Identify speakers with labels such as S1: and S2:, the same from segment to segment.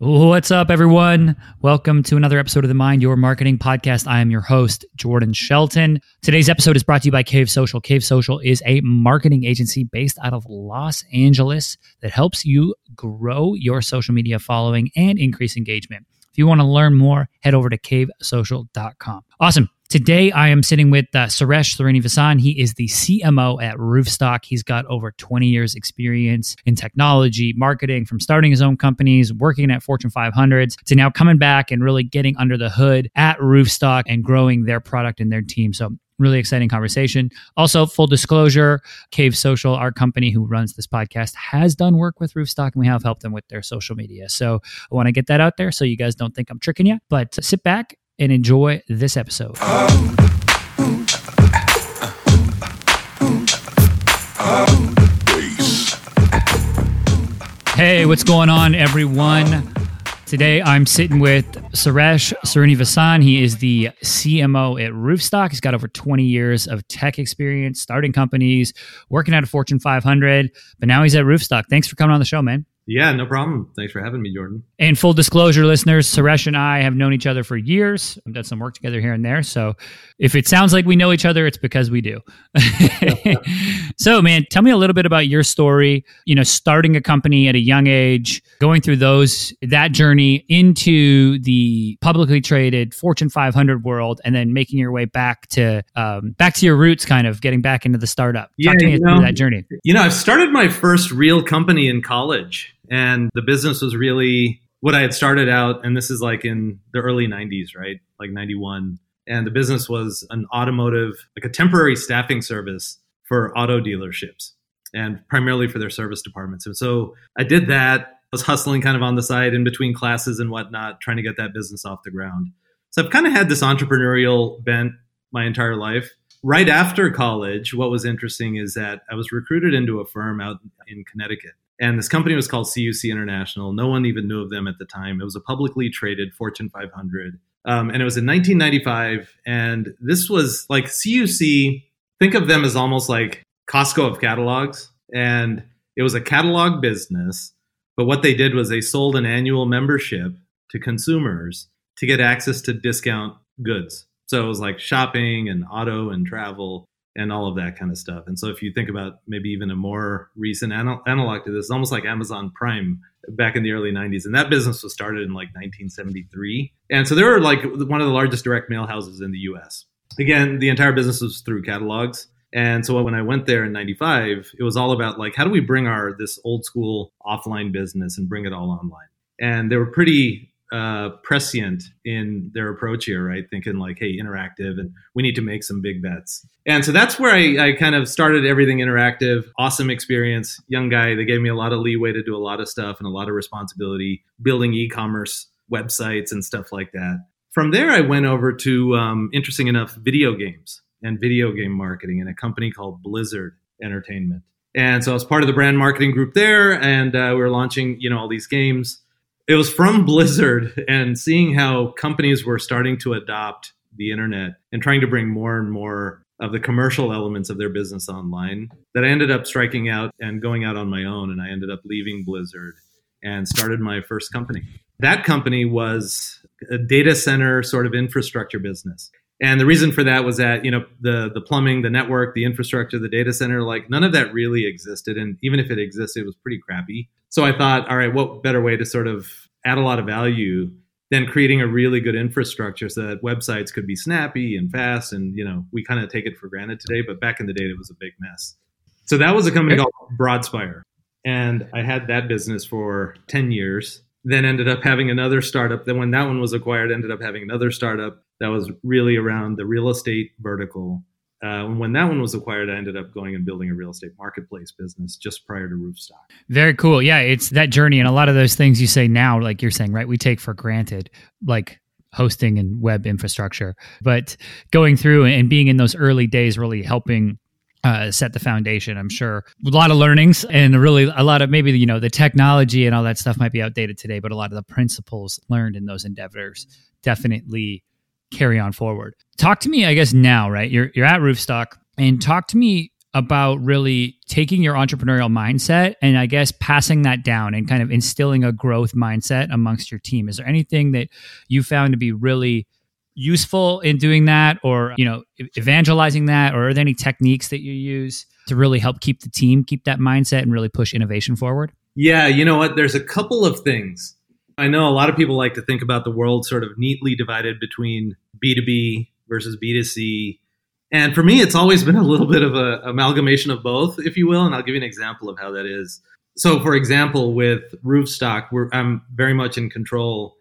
S1: What's up, everyone? Welcome to another episode of the Mind Your Marketing podcast. I am your host, Jordan Shelton. Today's episode is brought to you by Cave Social. Cave Social is a marketing agency based out of Los Angeles that helps you grow your social media following and increase engagement. If you want to learn more, head over to cavesocial.com. Awesome. Today, I am sitting with uh, Suresh Srinivasan. He is the CMO at Roofstock. He's got over 20 years experience in technology, marketing, from starting his own companies, working at Fortune 500s, to now coming back and really getting under the hood at Roofstock and growing their product and their team. So really exciting conversation. Also, full disclosure, Cave Social, our company who runs this podcast, has done work with Roofstock and we have helped them with their social media. So I want to get that out there so you guys don't think I'm tricking you. But sit back and enjoy this episode. Hey, what's going on, everyone? Today I'm sitting with Suresh Srinivasan. He is the CMO at Roofstock. He's got over 20 years of tech experience, starting companies, working at a Fortune 500, but now he's at Roofstock. Thanks for coming on the show, man.
S2: Yeah, no problem. Thanks for having me, Jordan.
S1: And full disclosure, listeners, Suresh and I have known each other for years. We've done some work together here and there. So if it sounds like we know each other, it's because we do. so, man, tell me a little bit about your story. You know, starting a company at a young age, going through those that journey into the publicly traded Fortune 500 world, and then making your way back to um, back to your roots, kind of getting back into the startup.
S2: Yeah,
S1: to me
S2: you
S1: through
S2: know,
S1: that journey.
S2: You know, I've started my first real company in college, and the business was really what I had started out. And this is like in the early 90s, right? Like 91. And the business was an automotive, like a temporary staffing service for auto dealerships and primarily for their service departments. And so I did that. I was hustling kind of on the side in between classes and whatnot, trying to get that business off the ground. So I've kind of had this entrepreneurial bent my entire life. Right after college, what was interesting is that I was recruited into a firm out in Connecticut. And this company was called CUC International. No one even knew of them at the time. It was a publicly traded Fortune 500. Um, and it was in 1995. And this was like CUC, think of them as almost like Costco of catalogs. And it was a catalog business. But what they did was they sold an annual membership to consumers to get access to discount goods. So it was like shopping and auto and travel and all of that kind of stuff. And so if you think about maybe even a more recent anal- analog to this, almost like Amazon Prime back in the early 90s. And that business was started in like 1973. And so they were like one of the largest direct mail houses in the US. Again, the entire business was through catalogs. And so when I went there in 95, it was all about like, how do we bring our this old school offline business and bring it all online? And they were pretty uh, prescient in their approach here, right? Thinking like, hey, interactive, and we need to make some big bets. And so that's where I, I kind of started everything interactive. Awesome experience. Young guy. They gave me a lot of leeway to do a lot of stuff and a lot of responsibility, building e commerce websites and stuff like that. From there, I went over to, um, interesting enough, video games and video game marketing in a company called Blizzard Entertainment. And so I was part of the brand marketing group there, and uh, we were launching, you know, all these games it was from Blizzard and seeing how companies were starting to adopt the internet and trying to bring more and more of the commercial elements of their business online that I ended up striking out and going out on my own. And I ended up leaving Blizzard and started my first company. That company was a data center sort of infrastructure business. And the reason for that was that, you know, the the plumbing, the network, the infrastructure, the data center, like none of that really existed. And even if it existed, it was pretty crappy. So I thought, all right, what better way to sort of add a lot of value than creating a really good infrastructure so that websites could be snappy and fast and you know we kind of take it for granted today but back in the day it was a big mess so that was a company called broadspire and i had that business for 10 years then ended up having another startup then when that one was acquired ended up having another startup that was really around the real estate vertical uh, when that one was acquired, I ended up going and building a real estate marketplace business just prior to Roofstock.
S1: Very cool. Yeah, it's that journey, and a lot of those things you say now, like you're saying, right? We take for granted, like hosting and web infrastructure, but going through and being in those early days, really helping uh, set the foundation. I'm sure a lot of learnings and really a lot of maybe you know the technology and all that stuff might be outdated today, but a lot of the principles learned in those endeavors definitely carry on forward. Talk to me, I guess now, right? You're you're at Roofstock, and talk to me about really taking your entrepreneurial mindset and I guess passing that down and kind of instilling a growth mindset amongst your team. Is there anything that you found to be really useful in doing that or, you know, evangelizing that or are there any techniques that you use to really help keep the team keep that mindset and really push innovation forward?
S2: Yeah, you know what? There's a couple of things. I know a lot of people like to think about the world sort of neatly divided between B2B versus B2C and for me, it's always been a little bit of a amalgamation of both, if you will. And I'll give you an example of how that is. So, for example, with Roofstock, I'm very much in control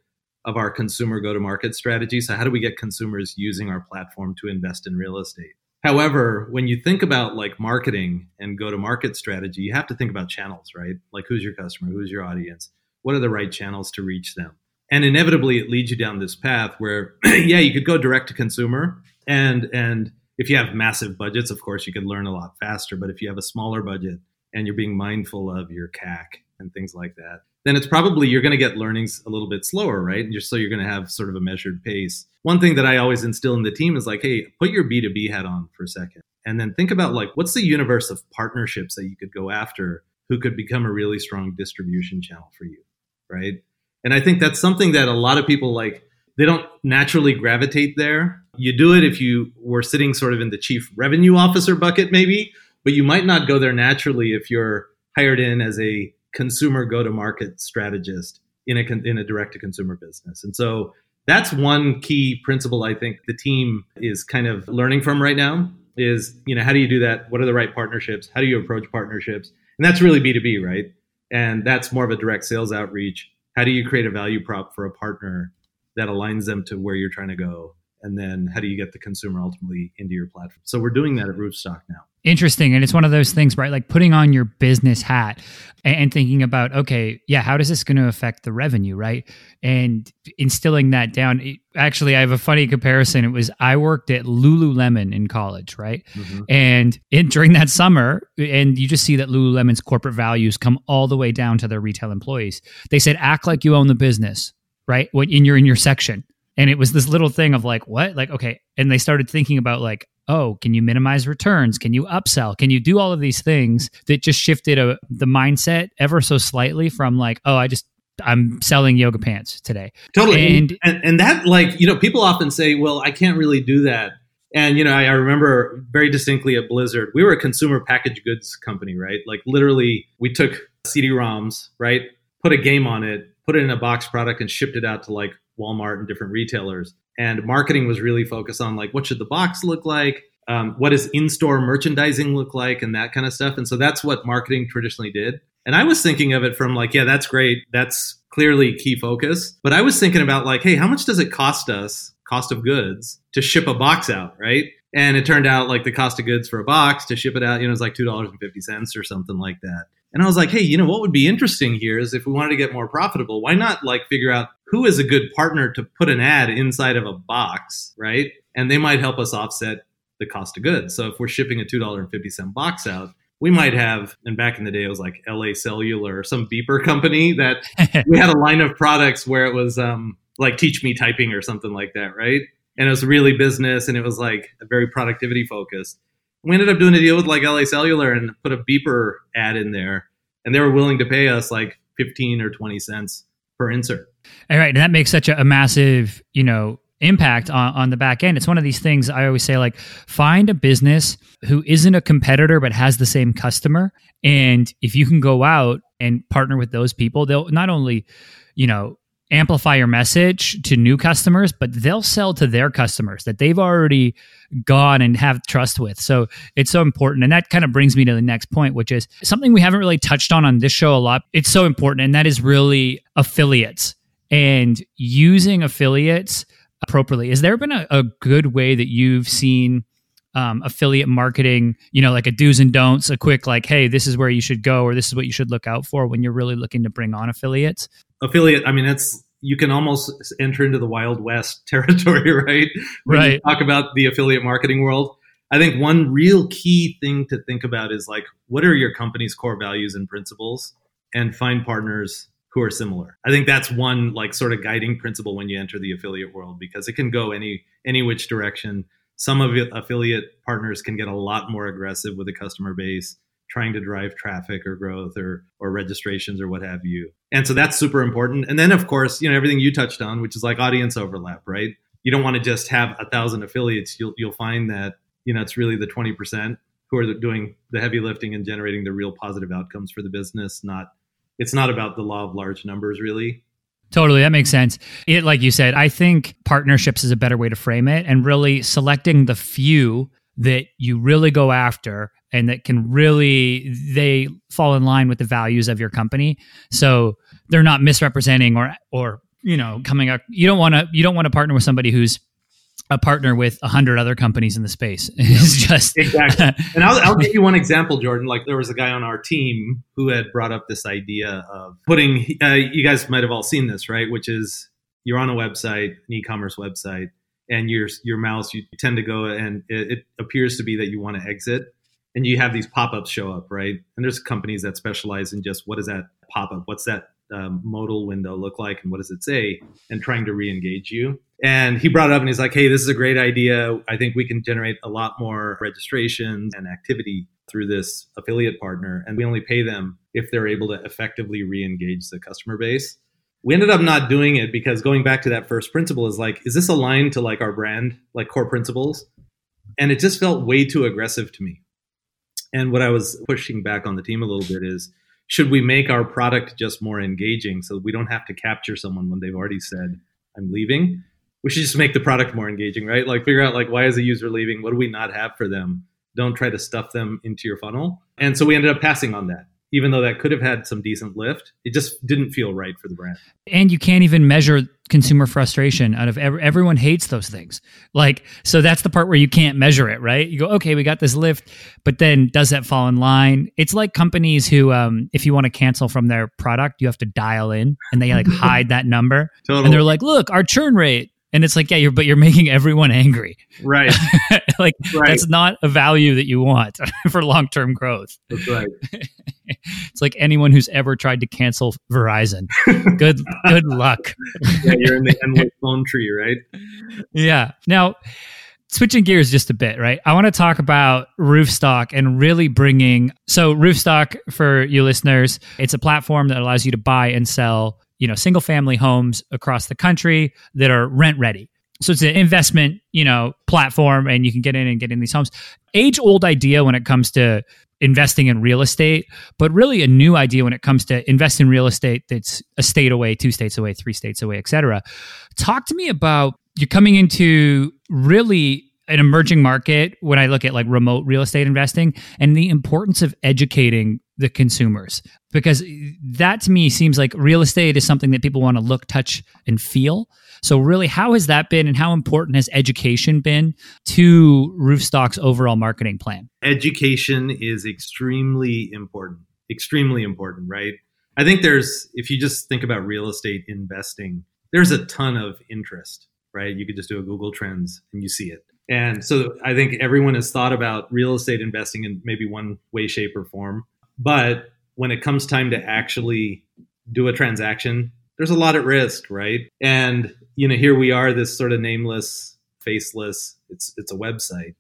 S2: of our consumer go to market strategy. So, how do we get consumers using our platform to invest in real estate? However, when you think about like marketing and go to market strategy, you have to think about channels, right? Like who's your customer? Who's your audience? What are the right channels to reach them? And inevitably it leads you down this path where yeah, you could go direct to consumer and and if you have massive budgets, of course, you can learn a lot faster. But if you have a smaller budget and you're being mindful of your CAC and things like that, then it's probably you're going to get learnings a little bit slower, right? And just so you're going to have sort of a measured pace. One thing that I always instill in the team is like, hey, put your B2B hat on for a second. And then think about like what's the universe of partnerships that you could go after who could become a really strong distribution channel for you, right? And I think that's something that a lot of people like they don't naturally gravitate there. You do it if you were sitting sort of in the chief revenue officer bucket, maybe, but you might not go there naturally if you're hired in as a consumer go to market strategist in a, in a direct to consumer business. And so that's one key principle I think the team is kind of learning from right now is, you know, how do you do that? What are the right partnerships? How do you approach partnerships? And that's really B2B, right? And that's more of a direct sales outreach. How do you create a value prop for a partner that aligns them to where you're trying to go and then how do you get the consumer ultimately into your platform so we're doing that at roofstock now
S1: interesting and it's one of those things right like putting on your business hat and, thinking about okay yeah how does this going to affect the revenue right and instilling that down actually i have a funny comparison it was i worked at lululemon in college right mm-hmm. and in, during that summer and you just see that lululemon's corporate values come all the way down to their retail employees they said act like you own the business right? When in your in your section. And it was this little thing of like, what? Like, okay. And they started thinking about like, oh, can you minimize returns? Can you upsell? Can you do all of these things that just shifted a, the mindset ever so slightly from like, oh, I just I'm selling yoga pants today.
S2: Totally. And, and, and that like, you know, people often say, well, I can't really do that. And you know, I, I, remember very distinctly at Blizzard, we were a consumer packaged goods company, right? Like literally, we took CD-ROMs, right? Put a game on it, put it in a box product and shipped it out to like Walmart and different retailers. And marketing was really focused on like what should the box look like, um, what does in-store merchandising look like, and that kind of stuff. And so that's what marketing traditionally did. And I was thinking of it from like, yeah, that's great. That's clearly key focus. But I was thinking about like, hey, how much does it cost us, cost of goods, to ship a box out, right? And it turned out like the cost of goods for a box to ship it out, you know, was like two dollars and fifty cents or something like that. And I was like, hey, you know what would be interesting here is if we wanted to get more profitable, why not like figure out who is a good partner to put an ad inside of a box, right? And they might help us offset the cost of goods. So if we're shipping a $2.50 box out, we might have, and back in the day, it was like LA Cellular or some beeper company that we had a line of products where it was um, like teach me typing or something like that, right? And it was really business and it was like very productivity focused we ended up doing a deal with like LA Cellular and put a beeper ad in there, and they were willing to pay us like fifteen or twenty cents per insert.
S1: All right, and that makes such a, a massive, you know, impact on, on the back end. It's one of these things I always say like find a business who isn't a competitor but has the same customer. And if you can go out and partner with those people, they'll not only, you know, amplify your message to new customers, but they'll sell to their customers that they've already gone and have trust with. So it's so important. And that kind of brings me to the next point, which is something we haven't really touched on on this show a lot. It's so important. And that is really affiliates and using affiliates appropriately. Has there been a, a good way that you've seen? Um, affiliate marketing, you know, like a do's and don'ts, a quick like, hey, this is where you should go, or this is what you should look out for when you're really looking to bring on affiliates
S2: affiliate i mean it's you can almost enter into the wild west territory right?
S1: When right.
S2: talk about the affiliate marketing world. I think one real key thing to think about is like what are your company's core values and principles? And find partners who are similar. I think that's one like sort of guiding principle when you enter the affiliate world because it can go any any which direction. Some of it, affiliate partners can get a lot more aggressive with a customer base trying to drive traffic or growth or or registrations or what have you. And so that's super important. And then of course, you know, everything you touched on, which is like audience overlap, right? You don't want to just have a thousand affiliates. You'll you'll find that, you know, it's really the 20% who are doing the heavy lifting and generating the real positive outcomes for the business, not it's not about the law of large numbers really.
S1: Totally, that makes sense. It, like you said, I think partnerships is a better way to frame it, and really selecting the few that you really go after and that can really they fall in line with the values of your company. So they're not misrepresenting or or you know coming up you don't want to you don't want to partner with somebody who's a partner with a hundred other companies in the space. It's just
S2: exactly. And I'll, I'll give you one example jordan. Like there was a guy on our team who had brought up this idea of putting uh, you guys might have all seen this right? Which is you're on a website an e-commerce website and your your mouse you tend to go and it, it appears to be that you want to exit and you have these pop-ups show up right? And there's companies that specialize in just what is that pop-up? What's that um, modal window look like? And what does it say? And trying to re-engage you. And he brought it up and he's like hey this is a great idea. I think we can generate a lot more registrations and activity through this affiliate partner and we only pay them if they're able to effectively re-engage the customer base. We ended up not doing it because going back to that first principle is like is this aligned to like our brand like core principles? And it just felt way too aggressive to me and what I was pushing back on the team a little bit is should we make our product just more engaging so we don't have to capture someone when they've already said, I'm leaving? We should just make the product more engaging, right? Like figure out like why is a user leaving? What do we not have for them? Don't try to stuff them into your funnel. And so we ended up passing on that even though that could have had some decent lift, it just didn't feel right for the brand.
S1: And you can't even measure consumer frustration out of every, everyone hates those things. Like, so that's the part where you can't measure it, right? You go, okay, we got this lift, but then does that fall in line? It's like companies who, um, if you want to cancel from their product, you have to dial in and they like hide that number. Totally. And they're like, look, our churn rate and it's like, yeah, you're, but you're making everyone angry.
S2: Right.
S1: like right. that's not a value that you want for long-term growth.
S2: That's right.
S1: it's like anyone who's ever tried to cancel Verizon. Good, good luck.
S2: yeah, you're in the endless phone tree, right?
S1: Yeah. Now, switching gears just a bit, right? I want to talk about Roofstock and really bringing. So, Roofstock, for you listeners, it's a platform that allows you to buy and sell you know single family homes across the country that are rent ready. So it's an investment you know platform and you can get in and get in these homes. Age old idea when it comes to investing in real estate but really a new idea when it comes to invest in real estate that's a state away two states away three states away etc talk to me about you're coming into really an emerging market when I look at like remote real estate investing and the importance of educating the consumers because that to me seems like real estate is something that people want to look, touch, and feel. So, really, how has that been and how important has education been to Roofstock's overall marketing plan?
S2: Education is extremely important, extremely important, right? I think there's, if you just think about real estate investing, there's a ton of interest, right? You could just do a Google Trends and you see it and so I think everyone has thought about real estate investing in maybe one way, shape, or form. But when it comes time to actually do a transaction, there's a lot at risk, right? And you know, here we are, this sort of nameless, faceless. It's it's a website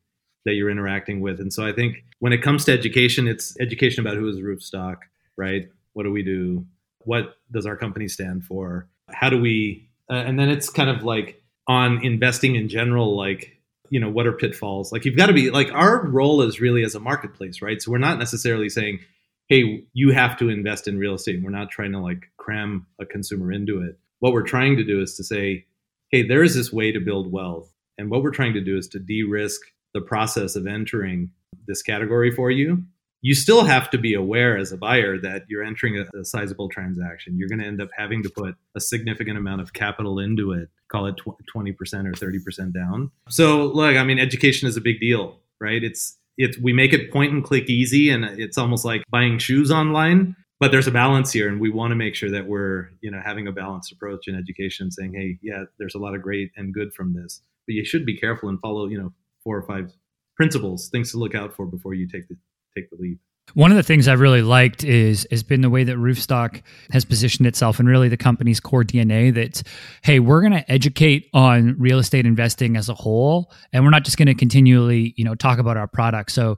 S2: that you're interacting with, and so I think when it comes to education, it's education about who is Roofstock, right? What do we do? What does our company stand for? How do we? Uh, and then it's kind of like on investing in general, like you know what are pitfalls like you've got to be like our role is really as a marketplace right so we're not necessarily saying hey you have to invest in real estate we're not trying to like cram a consumer into it what we're trying to do is to say hey there is this way to build wealth and what we're trying to do is to de-risk the process of entering this category for you you still have to be aware as a buyer that you're entering a, a sizable transaction. You're going to end up having to put a significant amount of capital into it, call it 20% or 30% down. So, look, I mean, education is a big deal, right? It's it's we make it point and click easy and it's almost like buying shoes online but there's a balance here and we want to make sure that we're you know having a balanced approach in education saying hey yeah there's a lot of great and good from this but you should be careful and follow you know four or five principles things to look out for before you take the take the leap.
S1: One of the things I've really liked is has been the way that Roofstock has positioned itself and really the company's core DNA that hey, we're going to educate on real estate investing as a whole and we're not just going to continually, you know, talk about our product. So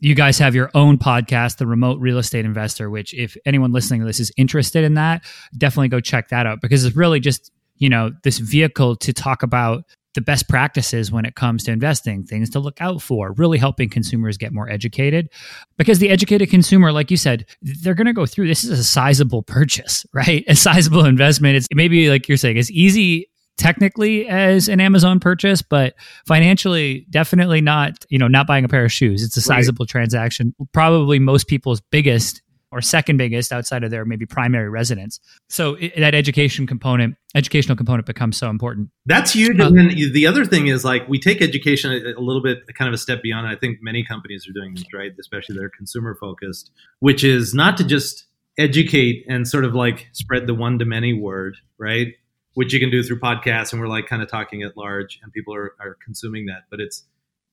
S1: you guys have your own podcast, The Remote Real Estate Investor, which if anyone listening to this is interested in that, definitely go check that out because it's really just you know this vehicle to talk about the best practices when it comes to investing, things to look out for, really helping consumers get more educated. Because the educated consumer, like you said, they're going to go through this is a sizable purchase, right? A sizable investment. It's maybe like you're saying, as easy technically as an Amazon purchase, but financially, definitely not, you know, not buying a pair of shoes. It's a sizable right. transaction. Probably most people's biggest or second biggest outside of their maybe primary residence. So it, that education component, educational component becomes so important.
S2: That's huge. Uh, and then the other thing is like we take education a, a little bit kind of a step beyond. I think many companies are doing this, right? Especially they're consumer focused, which is not to just educate and sort of like spread the one to many word, right? Which you can do through podcasts and we're like kind of talking at large and people are, are consuming that. But it's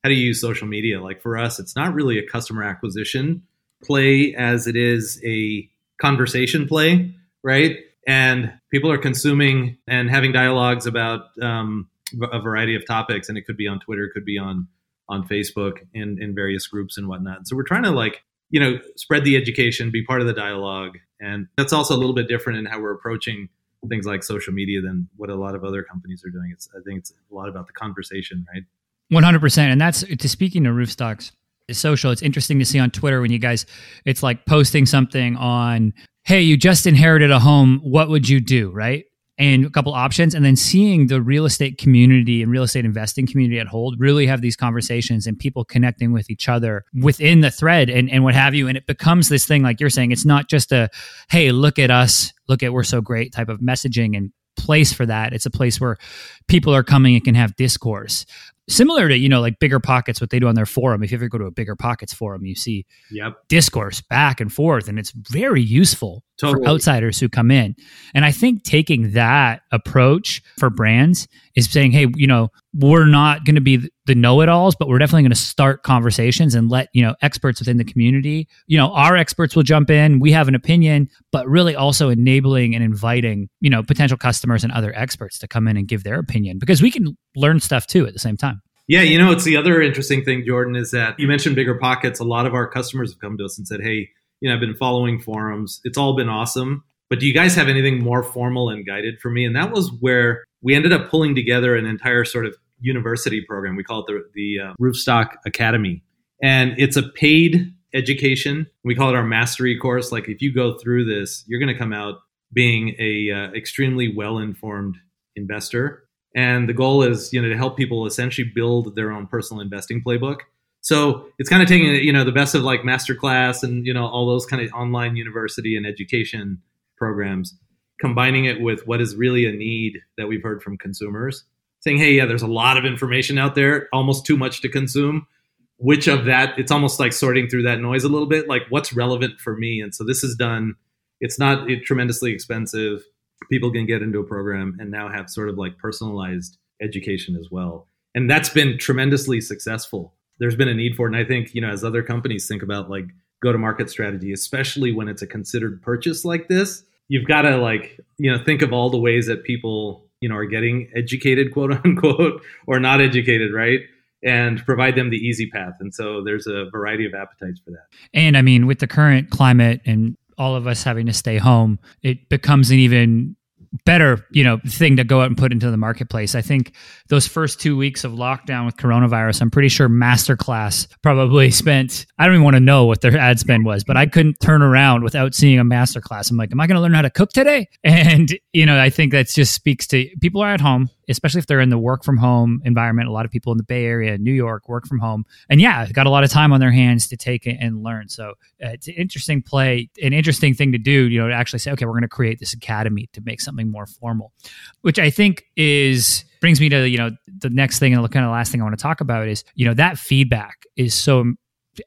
S2: how do you use social media? Like for us, it's not really a customer acquisition play as it is a conversation play, right? And people are consuming and having dialogues about um, a variety of topics, and it could be on Twitter, it could be on on Facebook, in in various groups and whatnot. So we're trying to like you know spread the education, be part of the dialogue, and that's also a little bit different in how we're approaching things like social media than what a lot of other companies are doing. It's I think it's a lot about the conversation, right?
S1: One hundred percent, and that's to speaking to Roofstocks social. It's interesting to see on Twitter when you guys, it's like posting something on, hey, you just inherited a home. What would you do? Right. And a couple options, and then seeing the real estate community and real estate investing community at hold really have these conversations and people connecting with each other within the thread and, and what have you. And it becomes this thing, like you're saying, it's not just a, hey, look at us, look at we're so great type of messaging and place for that. It's a place where people are coming and can have discourse similar to you know like BiggerPockets what they do on their forum if you ever go to a BiggerPockets forum you see
S2: yep.
S1: discourse back and forth and it's very useful totally. for outsiders who come in and i think taking that approach for brands is saying hey you know we're not going to be the know-it-alls but we're definitely going to start conversations and let you know experts within the community you know our experts will jump in we have an opinion but really also enabling and inviting you know potential customers and other experts to come in and give their opinion because we can learn stuff too at the same time
S2: yeah, you know, it's the other interesting thing, Jordan, is that you mentioned BiggerPockets. A lot of our customers have come to us and said, "Hey, you know, I've been following forums. It's all been awesome, but do you guys have anything more formal and guided for me?" And that was where we ended up pulling together an entire sort of university program. We call it the the uh, Roofstock Academy, and it's a paid education. We call it our mastery course. Like if you go through this, you're going to come out being a uh, extremely well informed investor and the goal is you know to help people essentially build their own personal investing playbook so it's kind of taking you know the best of like masterclass and you know all those kind of online university and education programs combining it with what is really a need that we've heard from consumers saying hey yeah there's a lot of information out there almost too much to consume which of that it's almost like sorting through that noise a little bit like what's relevant for me and so this is done it's not tremendously expensive people can get into a program and now have sort of like personalized education as well. And that's been tremendously successful. There's been a need for it. And I think, you know, as other companies think about like go to market strategy, especially when it's a considered purchase like this, you've got to like, you know, think of all the ways that people, you know, are getting educated, quote unquote, or not educated, right? and provide them the easy path. And so there's a variety of appetites for that.
S1: And I mean, with the current climate and all of us having to stay home, it becomes an even better you know thing to go out and put into the marketplace. I think those first two weeks of lockdown with coronavirus i'm pretty sure masterclass probably spent i don't even want to know what their ad spend was but i couldn't turn around without seeing a masterclass. I'm like am i going to learn how to cook today? And you know i think that just speaks to people are at home especially if they're in the work from home environment. A lot of people in the Bay Area, New York, work from home, and yeah, got a lot of time on their hands to take it and learn. So uh, it's an interesting play, an interesting thing to do. You know, to actually say, okay, we're going to create this academy to make something more formal, which I think is brings me to you know the next thing and the kind of last thing I want to talk about is you know that feedback is so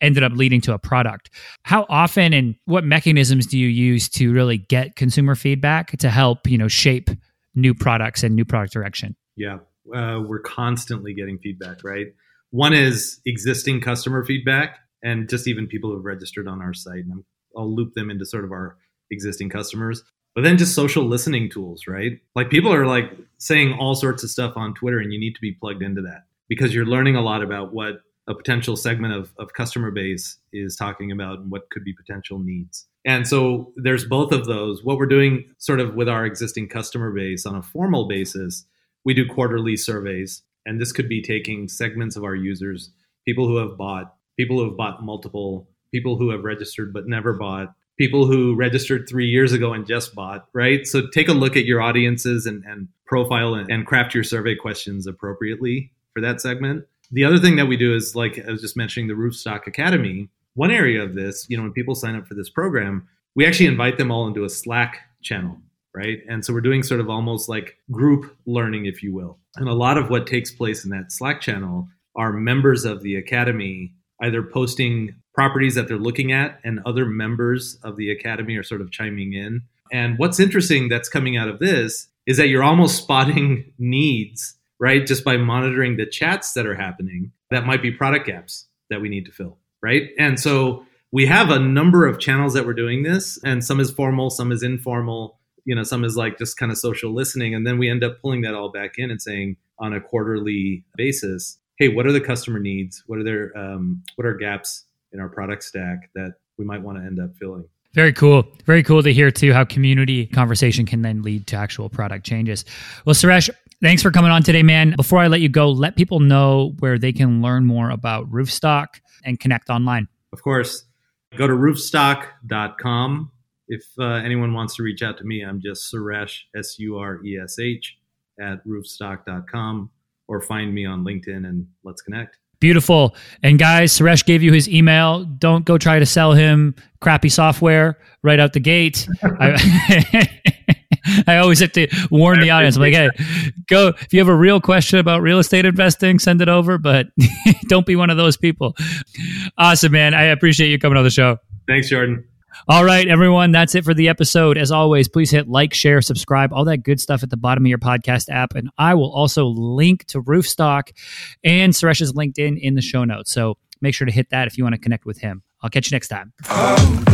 S1: ended up leading to a product. How often and what mechanisms do you use to really get consumer feedback to help, you know, shape new products and new product direction?
S2: Yeah, uh, we're constantly getting feedback, right? One is existing customer feedback. and just even people who've registered on our site. And I'll loop them into sort of our existing customers. But then just social listening tools, right? Like people are like saying all sorts of stuff on Twitter, and you need to be plugged into that because you're learning a lot about what a potential segment of, of customer base is talking about and what could be potential needs. And so there's both of those. What we're doing sort of with our existing customer base on a formal basis, we do quarterly surveys. And this could be taking segments of our users, people who have bought, people who have bought multiple, people who have registered but never bought, people who registered three years ago and just bought, right? So take a look at your audiences and, and profile and, and craft your survey questions appropriately for that segment. The other thing that we do is like I was just mentioning the Roofstock Academy. One area of this, you know, when people sign up for this program, we actually invite them all into a Slack channel, right? And so we're doing sort of almost like group learning, if you will. And a lot of what takes place in that Slack channel are members of the academy either posting properties that they're looking at and other members of the academy are sort of chiming in. And what's interesting that's coming out of this is that you're almost spotting needs right? Just by monitoring the chats that are happening, that might be product gaps that we need to fill, right? And so we have a number of channels that we're doing this, and some is formal, some is informal, you know, some is like just kind of social listening. And then we end up pulling that all back in and saying on a quarterly basis, hey, what are the customer needs? What are their um, what are gaps in our product stack that we might want to end up filling?
S1: Very cool. Very cool to hear too how community conversation can then lead to actual product changes. Well, Suresh, Thanks for coming on today, man. Before I let you go, let people know where they can learn more about Roofstock and connect online.
S2: Of course. Go to roofstock.com. If uh, anyone wants to reach out to me, I'm just Suresh, S U R E S H, at roofstock.com or find me on LinkedIn and let's connect.
S1: Beautiful. And guys, Suresh gave you his email. Don't go try to sell him crappy software right out the gate. I, I always have to warn the audience. I'm like, hey, go if you have a real question about real estate investing, send it over, but don't be one of those people. Awesome, man. I appreciate you coming on the show.
S2: Thanks, Jordan.
S1: All right, everyone, that's it for the episode. As always, please hit like, share, subscribe, all that good stuff at the bottom of your podcast app. And I will also link to Roofstock and Suresh's LinkedIn in the show notes. So make sure to hit that if you want to connect with him. I'll catch you next time. Um,